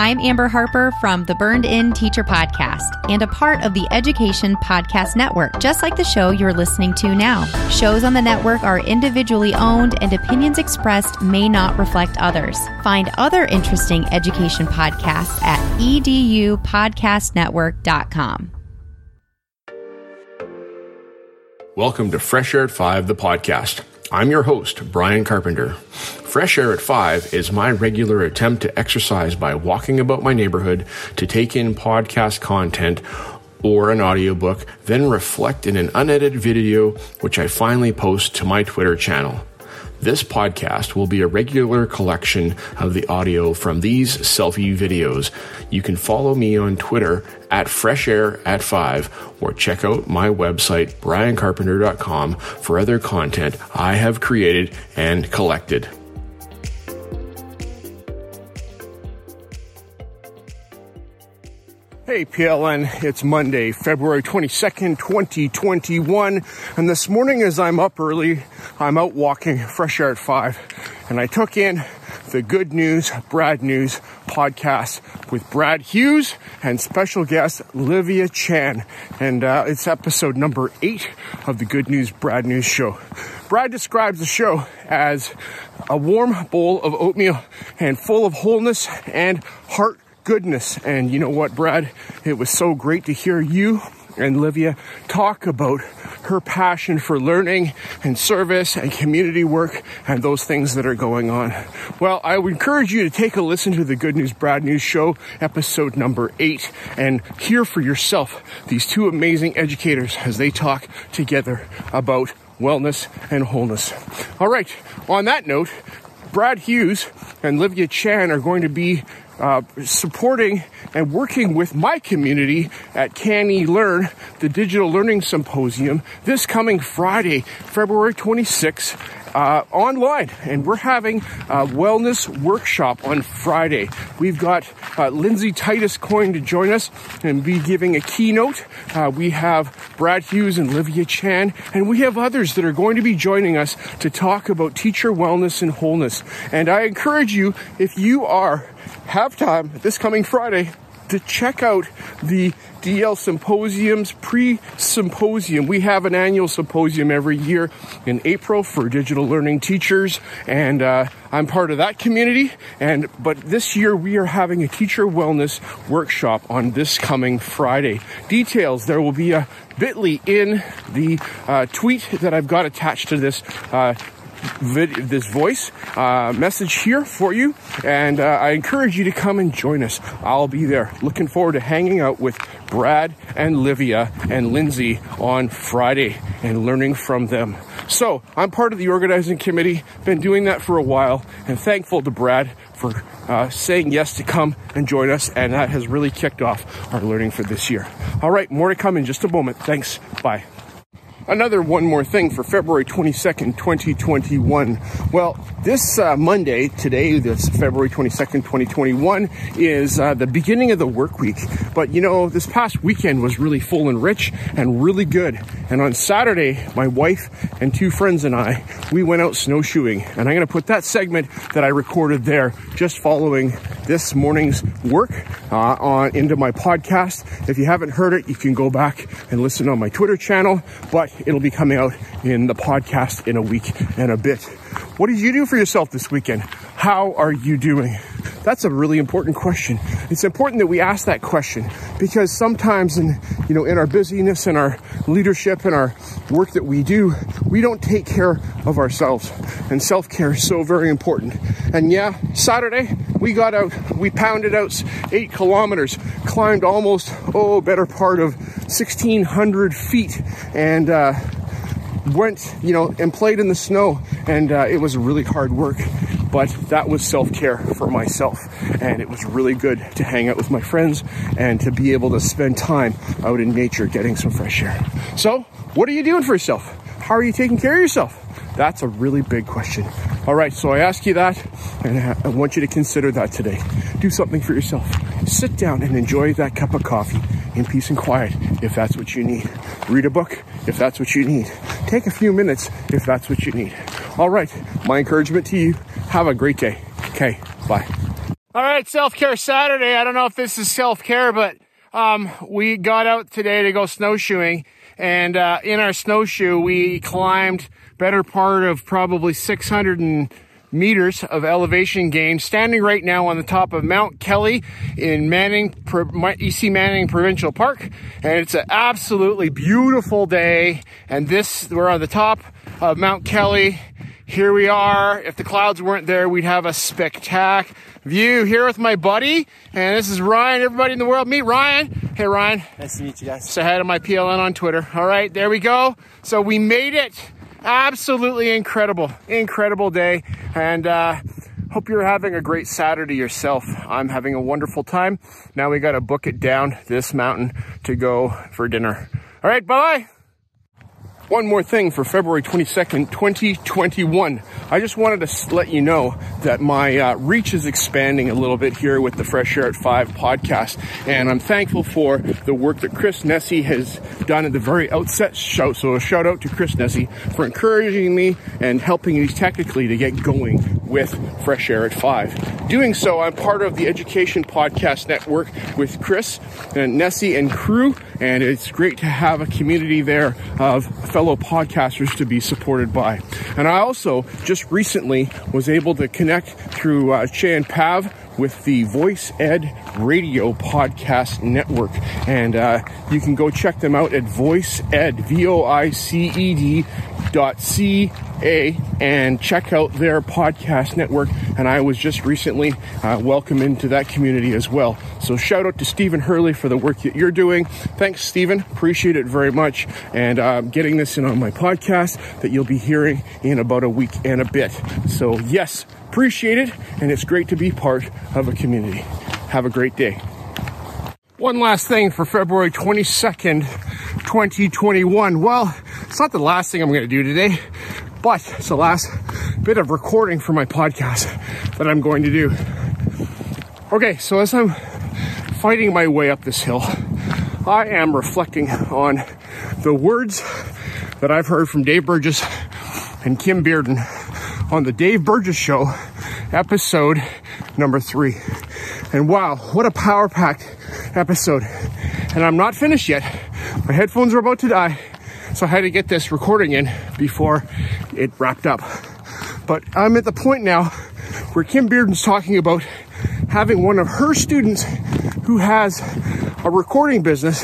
I'm Amber Harper from the Burned In Teacher Podcast and a part of the Education Podcast Network, just like the show you're listening to now. Shows on the network are individually owned and opinions expressed may not reflect others. Find other interesting education podcasts at edupodcastnetwork.com. Welcome to Fresh Air at 5, the podcast. I'm your host, Brian Carpenter. Fresh Air at 5 is my regular attempt to exercise by walking about my neighborhood to take in podcast content or an audiobook, then reflect in an unedited video, which I finally post to my Twitter channel. This podcast will be a regular collection of the audio from these selfie videos. You can follow me on Twitter at Fresh Air at 5 or check out my website, briancarpenter.com, for other content I have created and collected. Hey PLN, it's Monday, February 22nd, 2021. And this morning as I'm up early, I'm out walking fresh air at 5 and I took in the Good News, Brad News podcast with Brad Hughes and special guest Livia Chan. And uh, it's episode number eight of the Good News, Brad News show. Brad describes the show as a warm bowl of oatmeal and full of wholeness and heart goodness. And you know what, Brad? It was so great to hear you and Livia talk about her passion for learning and service and community work and those things that are going on. Well, I would encourage you to take a listen to the Good News Brad News Show, episode number eight, and hear for yourself these two amazing educators as they talk together about wellness and wholeness. All right, on that note, Brad Hughes and Livia Chan are going to be uh, supporting and working with my community at Can Learn, the Digital Learning Symposium, this coming Friday, February 26th. Uh, online, and we're having a wellness workshop on Friday. We've got uh, Lindsay Titus going to join us and be giving a keynote. Uh, we have Brad Hughes and Livia Chan, and we have others that are going to be joining us to talk about teacher wellness and wholeness. And I encourage you, if you are have time this coming Friday to check out the DL Symposium's pre symposium. We have an annual symposium every year in April for digital learning teachers, and uh, I'm part of that community. And but this year we are having a teacher wellness workshop on this coming Friday. Details there will be a Bitly in the uh, tweet that I've got attached to this uh, this voice uh, message here for you, and uh, I encourage you to come and join us. I'll be there. Looking forward to hanging out with Brad and Livia and Lindsay on Friday and learning from them. So I'm part of the organizing committee. Been doing that for a while, and thankful to Brad for uh, saying yes to come and join us, and that has really kicked off our learning for this year. All right, more to come in just a moment. Thanks. Bye another one more thing for February 22nd, 2021. Well, this uh, Monday, today, this February 22nd, 2021, is uh, the beginning of the work week. But you know, this past weekend was really full and rich and really good. And on Saturday, my wife and two friends and I, we went out snowshoeing. And I'm going to put that segment that I recorded there just following this morning's work uh, on into my podcast. If you haven't heard it, you can go back and listen on my Twitter channel. But it'll be coming out in the podcast in a week and a bit. What did you do for yourself this weekend? How are you doing? That's a really important question. It's important that we ask that question because sometimes in, you know, in our busyness and our leadership and our work that we do, we don't take care of ourselves. And self-care is so very important. And yeah, Saturday we got out, we pounded out eight kilometers, climbed almost, oh, better part of 1600 feet and, uh, went, you know, and played in the snow. And uh, it was really hard work, but that was self care for myself. And it was really good to hang out with my friends and to be able to spend time out in nature getting some fresh air. So, what are you doing for yourself? How are you taking care of yourself? That's a really big question. All right, so I ask you that, and I want you to consider that today. Do something for yourself. Sit down and enjoy that cup of coffee in peace and quiet if that's what you need. Read a book if that's what you need. Take a few minutes if that's what you need. All right, my encouragement to you have a great day. Okay, bye. All right, self care Saturday. I don't know if this is self care, but um, we got out today to go snowshoeing, and uh, in our snowshoe, we climbed better part of probably 600 meters of elevation gain. Standing right now on the top of Mount Kelly in Manning, EC Manning Provincial Park, and it's an absolutely beautiful day. And this, we're on the top of Mount Kelly. Here we are. If the clouds weren't there, we'd have a spectacular view here with my buddy. And this is Ryan. Everybody in the world, meet Ryan. Hey, Ryan. Nice to meet you guys. Say hi to my PLN on Twitter. All right, there we go. So we made it. Absolutely incredible, incredible day. And, uh, Hope you're having a great Saturday yourself. I'm having a wonderful time. Now we got to book it down this mountain to go for dinner. All right, bye bye. One more thing for February 22nd, 2021. I just wanted to let you know that my uh, reach is expanding a little bit here with the Fresh Air at 5 podcast. And I'm thankful for the work that Chris Nesi has done at the very outset. So a shout out to Chris Nesi for encouraging me and helping me technically to get going with Fresh Air at 5. Doing so, I'm part of the Education Podcast Network with Chris and Nesi and crew. And it's great to have a community there of fellow podcasters to be supported by. And I also just recently was able to connect through uh, Chan Pav with the Voice Ed Radio Podcast Network. And uh, you can go check them out at Voice Ed, V O I C E D dot C A, and check out their podcast network. And I was just recently uh, welcomed into that community as well. So shout out to Stephen Hurley for the work that you're doing. Thanks, Stephen. Appreciate it very much. And uh, getting this in on my podcast that you'll be hearing in about a week and a bit. So yes, appreciate it. And it's great to be part of a community. Have a great day. One last thing for February 22nd, 2021. Well, it's not the last thing I'm going to do today, but it's the last bit of recording for my podcast that I'm going to do. Okay, so as I'm fighting my way up this hill, I am reflecting on the words that I've heard from Dave Burgess and Kim Bearden on the Dave Burgess Show, episode number three. And wow, what a power packed episode. And I'm not finished yet. My headphones are about to die, so I had to get this recording in before it wrapped up. But I'm at the point now where Kim Bearden's talking about having one of her students who has a recording business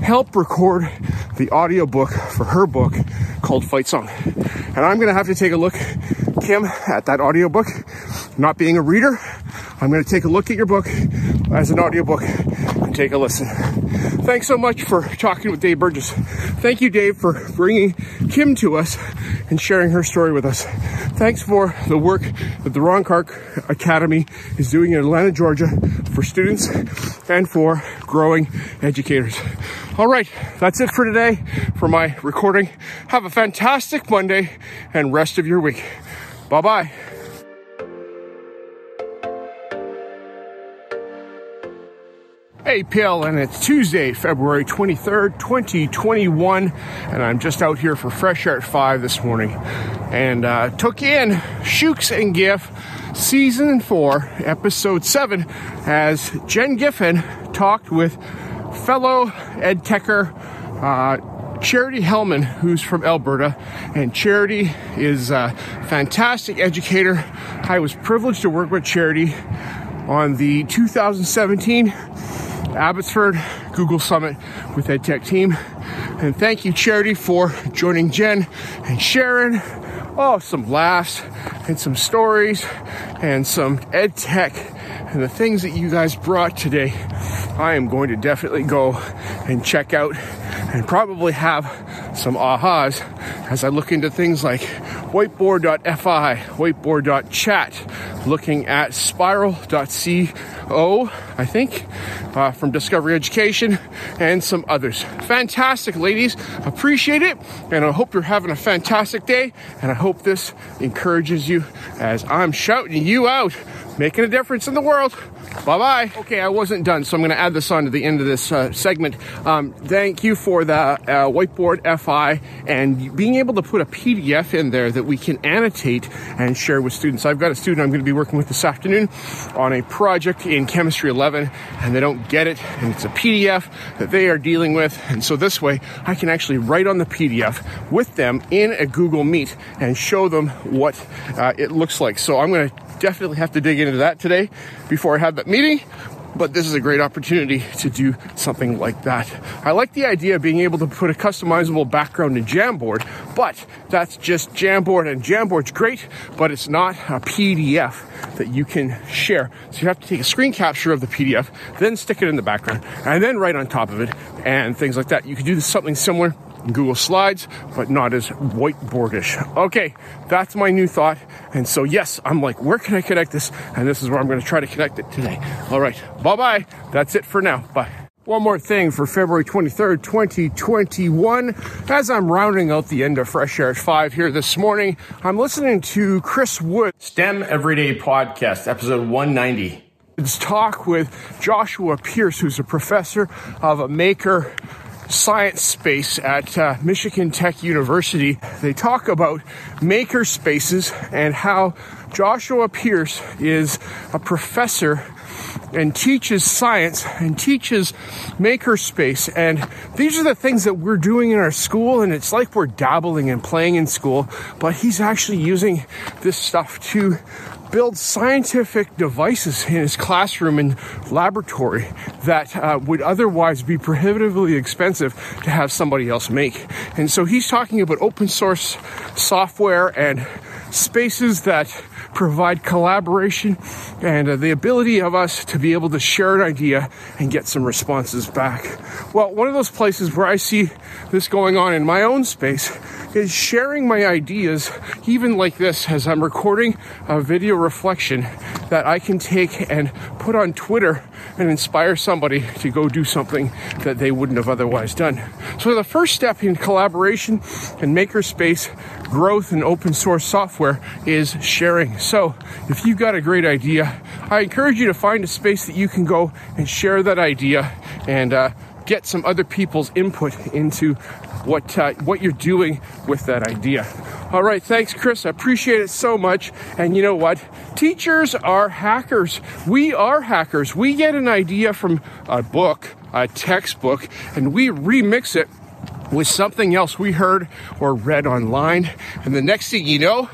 help record the audiobook for her book called Fight Song. And I'm gonna have to take a look, Kim, at that audiobook. Not being a reader, I'm gonna take a look at your book as an audiobook and take a listen. Thanks so much for talking with Dave Burgess. Thank you, Dave, for bringing Kim to us and sharing her story with us. Thanks for the work that the Ron Clark Academy is doing in Atlanta, Georgia for students and for growing educators. All right, that's it for today for my recording. Have a fantastic Monday and rest of your week. Bye bye. Hey, PLN it's Tuesday, February 23rd, 2021, and I'm just out here for Fresh Air 5 this morning and uh, took in Shukes and Giff Season 4, Episode 7, as Jen Giffen talked with fellow ed techer uh, Charity Hellman, who's from Alberta, and Charity is a fantastic educator. I was privileged to work with Charity on the 2017 Abbotsford Google Summit with EdTech team. And thank you, Charity, for joining Jen and Sharon. Oh, some laughs and some stories and some EdTech and the things that you guys brought today. I am going to definitely go and check out and probably have some ahas as I look into things like whiteboard.fi, whiteboard.chat, looking at spiral.co, I think, uh, from Discovery Education, and some others. Fantastic, ladies. Appreciate it, and I hope you're having a fantastic day, and I hope this encourages you as I'm shouting you out, making a difference in the world. Bye bye. Okay, I wasn't done, so I'm going to add this on to the end of this uh, segment. Um, thank you for the uh, whiteboard FI and being able to put a PDF in there that we can annotate and share with students. I've got a student I'm going to be working with this afternoon on a project in Chemistry 11 and they don't get it and it's a PDF that they are dealing with. And so this way I can actually write on the PDF with them in a Google Meet and show them what uh, it looks like. So I'm going to definitely have to dig into that today before I have that meeting but this is a great opportunity to do something like that. I like the idea of being able to put a customizable background in Jamboard, but that's just Jamboard, and Jamboard's great, but it's not a PDF that you can share. So you have to take a screen capture of the PDF, then stick it in the background, and then write on top of it, and things like that. You could do something similar Google Slides, but not as whiteboardish. Okay, that's my new thought. And so, yes, I'm like, where can I connect this? And this is where I'm going to try to connect it today. All right, bye bye. That's it for now. Bye. One more thing for February 23rd, 2021. As I'm rounding out the end of Fresh Air 5 here this morning, I'm listening to Chris Wood, STEM Everyday Podcast, episode 190. It's talk with Joshua Pearce, who's a professor of a maker science space at uh, Michigan Tech University. They talk about maker spaces and how Joshua Pearce is a professor and teaches science and teaches makerspace. And these are the things that we're doing in our school. And it's like we're dabbling and playing in school, but he's actually using this stuff to build scientific devices in his classroom and laboratory that uh, would otherwise be prohibitively expensive to have somebody else make. And so he's talking about open source software and spaces that provide collaboration and uh, the ability of us to be able to share an idea and get some responses back. Well, one of those places where I see this going on in my own space is sharing my ideas, even like this, as I'm recording a video reflection that I can take and put on Twitter and inspire somebody to go do something that they wouldn't have otherwise done. So the first step in collaboration and makerspace growth and open source software is sharing. So if you've got a great idea, I encourage you to find a space that you can go and share that idea and uh, get some other people's input into what uh, what you're doing with that idea. All right, thanks, Chris. I appreciate it so much. And you know what? Teachers are hackers. We are hackers. We get an idea from a book, a textbook, and we remix it with something else we heard or read online. And the next thing you know,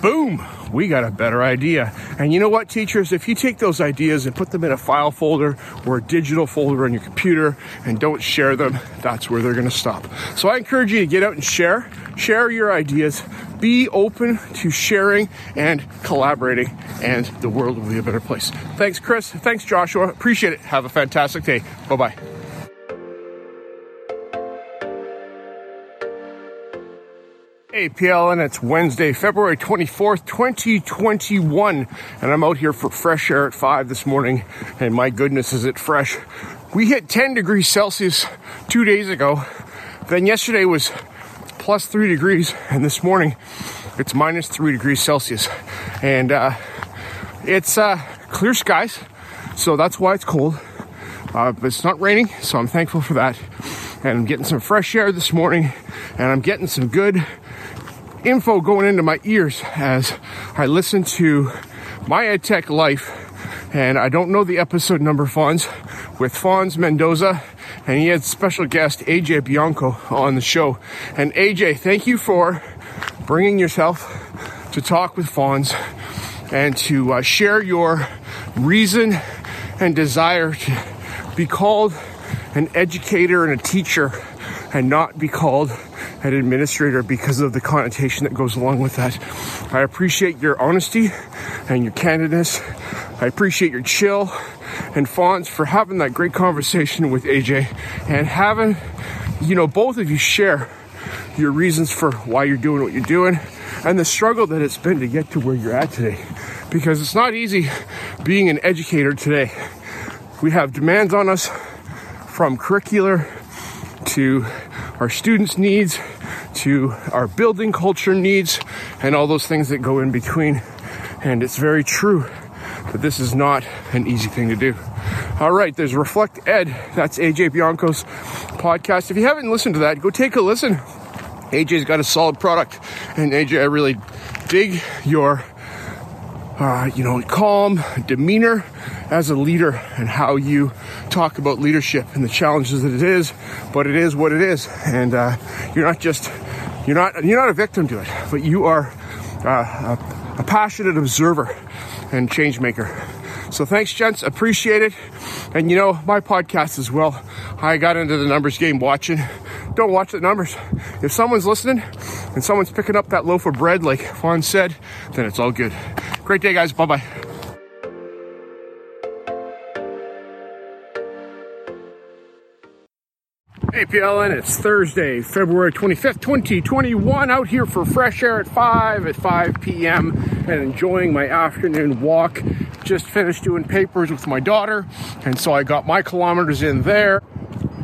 boom, we got a better idea. And you know what, teachers? If you take those ideas and put them in a file folder or a digital folder on your computer and don't share them, that's where they're going to stop. So I encourage you to get out and share, share your ideas, be open to sharing and collaborating, and the world will be a better place. Thanks, Chris. Thanks, Joshua. Appreciate it. Have a fantastic day. Bye bye. Hey PLN, it's Wednesday, February 24th, 2021, and I'm out here for fresh air at 5 this morning, and my goodness is it fresh. We hit 10 degrees Celsius two days ago, then yesterday was plus 3 degrees, and this morning it's minus 3 degrees Celsius. And uh, it's uh, clear skies, so that's why it's cold. Uh, but it's not raining, so I'm thankful for that. And I'm getting some fresh air this morning, and I'm getting some good info going into my ears as I listen to My EdTech Life. And I don't know the episode number, Fonz, with Fonz Mendoza. And he had special guest AJ Bianco on the show. And AJ, thank you for bringing yourself to talk with Fonz and to uh, share your reason and desire to be called an educator and a teacher and not be called an administrator because of the connotation that goes along with that. I appreciate your honesty and your candidness. I appreciate your chill and Fonz for having that great conversation with AJ and having, you know, both of you share your reasons for why you're doing what you're doing and the struggle that it's been to get to where you're at today. Because it's not easy being an educator today. We have demands on us from curricular to our students' needs to our building culture needs and all those things that go in between. And it's very true that this is not an easy thing to do. All right, there's Reflect Ed. That's AJ Bianco's podcast. If you haven't listened to that, go take a listen. AJ's got a solid product. And AJ, I really dig your uh, you know, calm demeanor as a leader and how you talk about leadership and the challenges that it is, but it is what it is. And uh, you're not just, you're not, you're not a victim to it, but you are uh, a, a passionate observer and change maker. So thanks, gents. Appreciate it. And you know, my podcast as well. I got into the numbers game watching. Don't watch the numbers. If someone's listening and someone's picking up that loaf of bread, like Fawn said, then it's all good. Great day, guys. Bye bye. PLN, it's Thursday, February 25th, 2021, out here for fresh air at 5 at 5 p.m. and enjoying my afternoon walk. Just finished doing papers with my daughter, and so I got my kilometers in there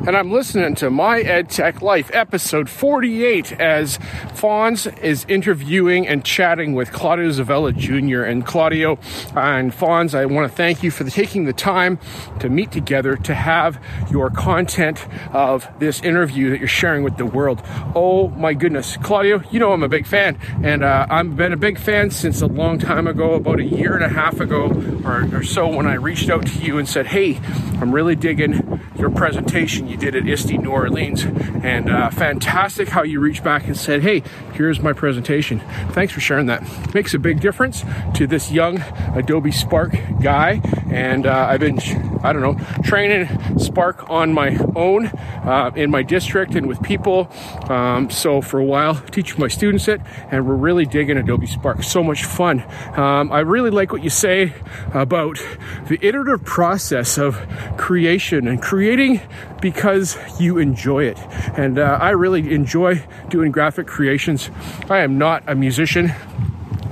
and I'm listening to My EdTech Life, episode 48, as Fonz is interviewing and chatting with Claudio Zavala Jr. And Claudio and Fonz, I want to thank you for taking the time to meet together to have your content of this interview that you're sharing with the world. Oh my goodness, Claudio, you know I'm a big fan, and uh, I've been a big fan since a long time ago, about a year and a half ago or, or so, when I reached out to you and said, Hey, I'm really digging your presentation you did at ISTE New Orleans. And uh, fantastic how you reached back and said, hey, here's my presentation. Thanks for sharing that. Makes a big difference to this young Adobe Spark guy. And uh, I've been, I don't know, training Spark on my own uh, in my district and with people. Um, so for a while, teaching my students it, and we're really digging Adobe Spark. So much fun. Um, I really like what you say about the iterative process of creation and creating because you enjoy it. And uh, I really enjoy doing graphic creations. I am not a musician.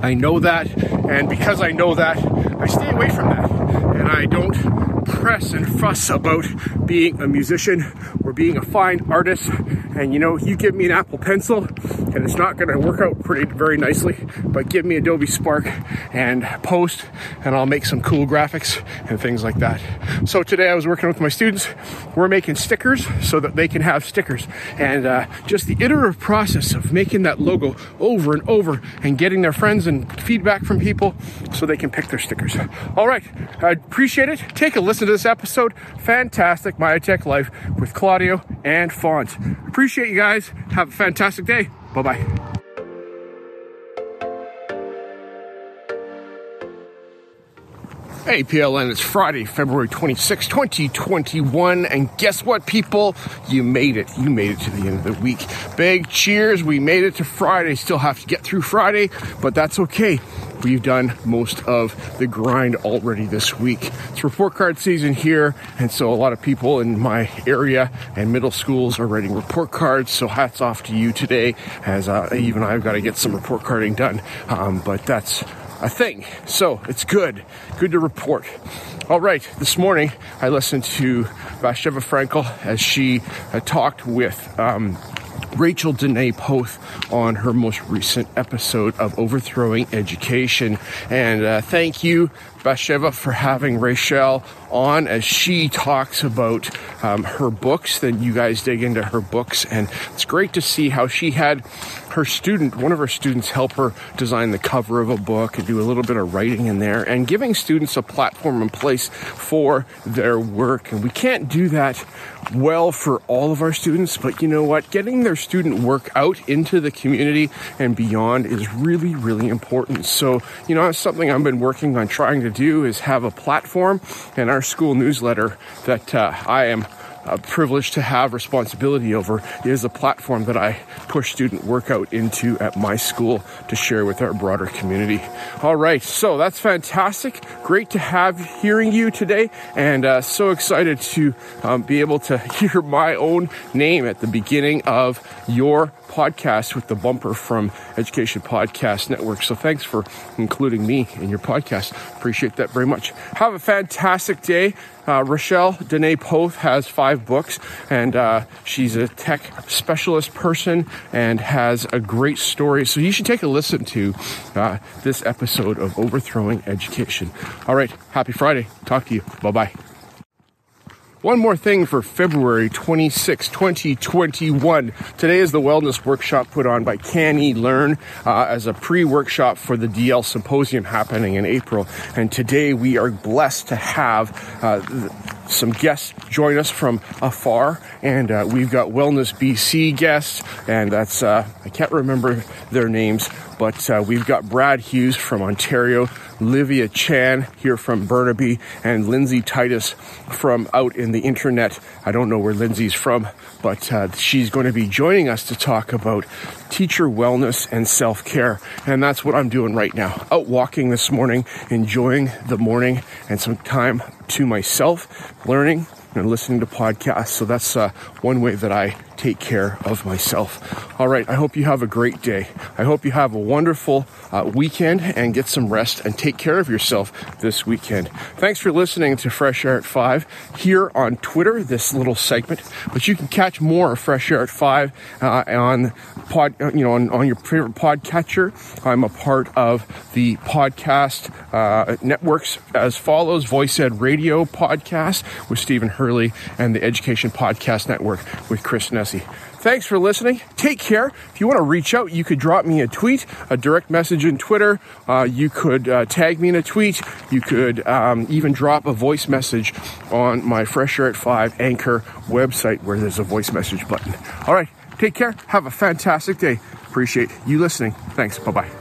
I know that. And because I know that, I stay away from that. And I don't press and fuss about being a musician or being a fine artist. And you know, you give me an Apple Pencil and it's not going to work out pretty very nicely, but give me Adobe Spark and post and I'll make some cool graphics and things like that. So today I was working with my students. We're making stickers so that they can have stickers and uh, just the iterative process of making that logo over and over and getting their friends and feedback from people so they can pick their stickers. All right, I appreciate it. Take a listen to this episode. Fantastic My Tech Life with Claudio and Fonz. Appreciate you guys. Have a fantastic day. Bye bye. Hey PLN, it's Friday, February 26, 2021, and guess what, people? You made it. You made it to the end of the week. Big cheers. We made it to Friday. Still have to get through Friday, but that's okay. We've done most of the grind already this week. It's report card season here, and so a lot of people in my area and middle schools are writing report cards. So hats off to you today, as uh, even I've got to get some report carding done. Um, but that's a thing. So it's good. Good to report. All right, this morning I listened to Batsheva Frankel as she uh, talked with um, Rachel Dene Poth on her most recent episode of Overthrowing Education. And uh, thank you, Batsheva, for having Rachel on as she talks about um, her books. Then you guys dig into her books, and it's great to see how she had her student, one of her students, help her design the cover of a book and do a little bit of writing in there, and giving students a platform and place for their work. And we can't do that well for all of our students, but you know what? Getting their student work out into the community and beyond is really, really important. So, you know, it's something I've been working on trying to do is have a platform in our school newsletter that uh, I am a privilege to have responsibility over is a platform that I push student workout into at my school to share with our broader community. All right, so that's fantastic. Great to have hearing you today, and uh, so excited to um, be able to hear my own name at the beginning of your podcast with the bumper from Education Podcast Network. So thanks for including me in your podcast. Appreciate that very much. Have a fantastic day. Uh, Rochelle Dene Poth has five books, and uh, she's a tech specialist person and has a great story. So you should take a listen to uh, this episode of Overthrowing Education. All right, happy Friday. Talk to you. Bye bye. One more thing for February 26, 2021. Today is the wellness workshop put on by Can E Learn uh, as a pre-workshop for the DL Symposium happening in April. And today we are blessed to have uh, some guests join us from afar, and uh, we've got Wellness BC guests, and that's uh, I can't remember their names, but uh, we've got Brad Hughes from Ontario, Livia Chan here from Burnaby, and Lindsay Titus from out in the internet. I don't know where Lindsay's from, but uh, she's going to be joining us to talk about teacher wellness and self care. And that's what I'm doing right now. Out walking this morning, enjoying the morning and some time to myself, learning and listening to podcasts. So that's uh, one way that I take care of myself. All right. I hope you have a great day. I hope you have a wonderful uh, weekend and get some rest and take care of yourself this weekend. Thanks for listening to Fresh Air at 5 here on Twitter, this little segment. But you can catch more of Fresh Air at 5 uh, on pod, uh, you know, on, on your favorite podcatcher. I'm a part of the podcast uh, networks as follows Voice Ed Radio podcast with Stephen Hurley and the Education Podcast Network with Chris Ness. Thanks for listening. Take care. If you want to reach out, you could drop me a tweet, a direct message in Twitter. Uh, you could uh, tag me in a tweet. You could um, even drop a voice message on my Fresh Air at 5 Anchor website where there's a voice message button. All right. Take care. Have a fantastic day. Appreciate you listening. Thanks. Bye bye.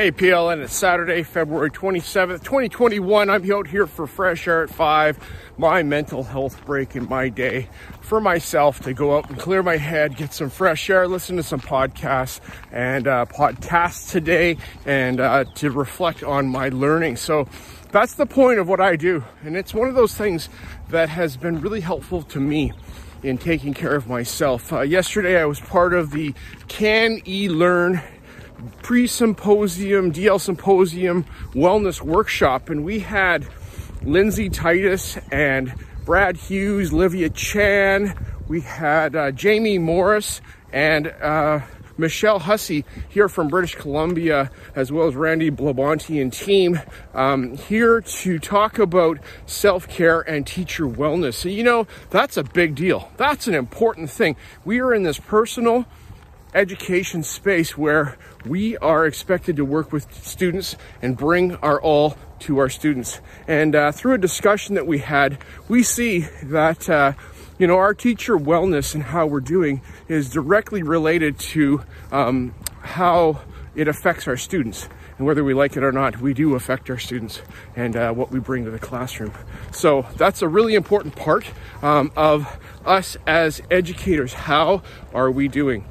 Hey PLN, it's Saturday, February 27th, 2021. I'm out here for Fresh Air at 5, my mental health break in my day for myself to go out and clear my head, get some fresh air, listen to some podcasts and uh, podcasts today, and uh, to reflect on my learning. So that's the point of what I do. And it's one of those things that has been really helpful to me in taking care of myself. Uh, yesterday, I was part of the Can E Learn pre symposium, DL symposium wellness workshop, and we had Lindsay Titus and Brad Hughes, Livia Chan, we had uh, Jamie Morris, and uh, Michelle Hussey here from British Columbia, as well as Randy Blabonti and team, um, here to talk about self care and teacher wellness. So, you know, that's a big deal. That's an important thing. We are in this personal education space where we are expected to work with students and bring our all to our students. And uh, through a discussion that we had, we see that, uh, you know, our teacher wellness and how we're doing is directly related to um, how it affects our students. And whether we like it or not, we do affect our students and uh, what we bring to the classroom. So that's a really important part um, of us as educators. How are we doing?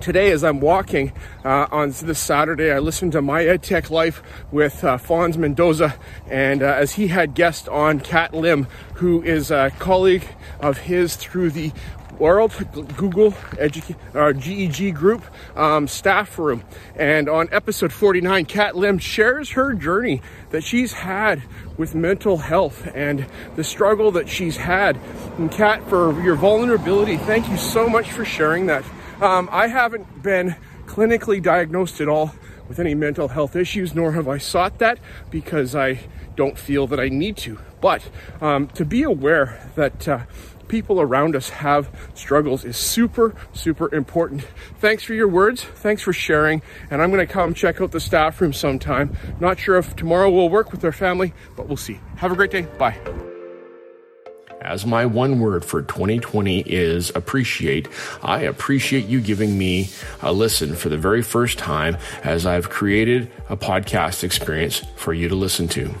Today as I'm walking uh, on this Saturday, I listened to My EdTech Life with uh, Fonz Mendoza, and uh, as he had guest on Kat Lim, who is a colleague of his through the World Google Edu- uh, GEG Group um, staff room. And on episode 49, Kat Lim shares her journey that she's had with mental health and the struggle that she's had. And Kat, for your vulnerability, thank you so much for sharing that. Um, I haven't been clinically diagnosed at all with any mental health issues, nor have I sought that because I don't feel that I need to. But um, to be aware that uh, people around us have struggles is super, super important. Thanks for your words. Thanks for sharing. And I'm going to come check out the staff room sometime. Not sure if tomorrow we'll work with our family, but we'll see. Have a great day. Bye as my one word for 2020 is appreciate, I appreciate you giving me a listen for the very first time as I've created a podcast experience for you to listen to.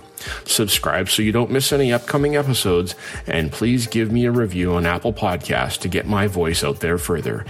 Subscribe so you don't miss any upcoming episodes, and please give me a review on Apple Podcasts to get my voice out there further.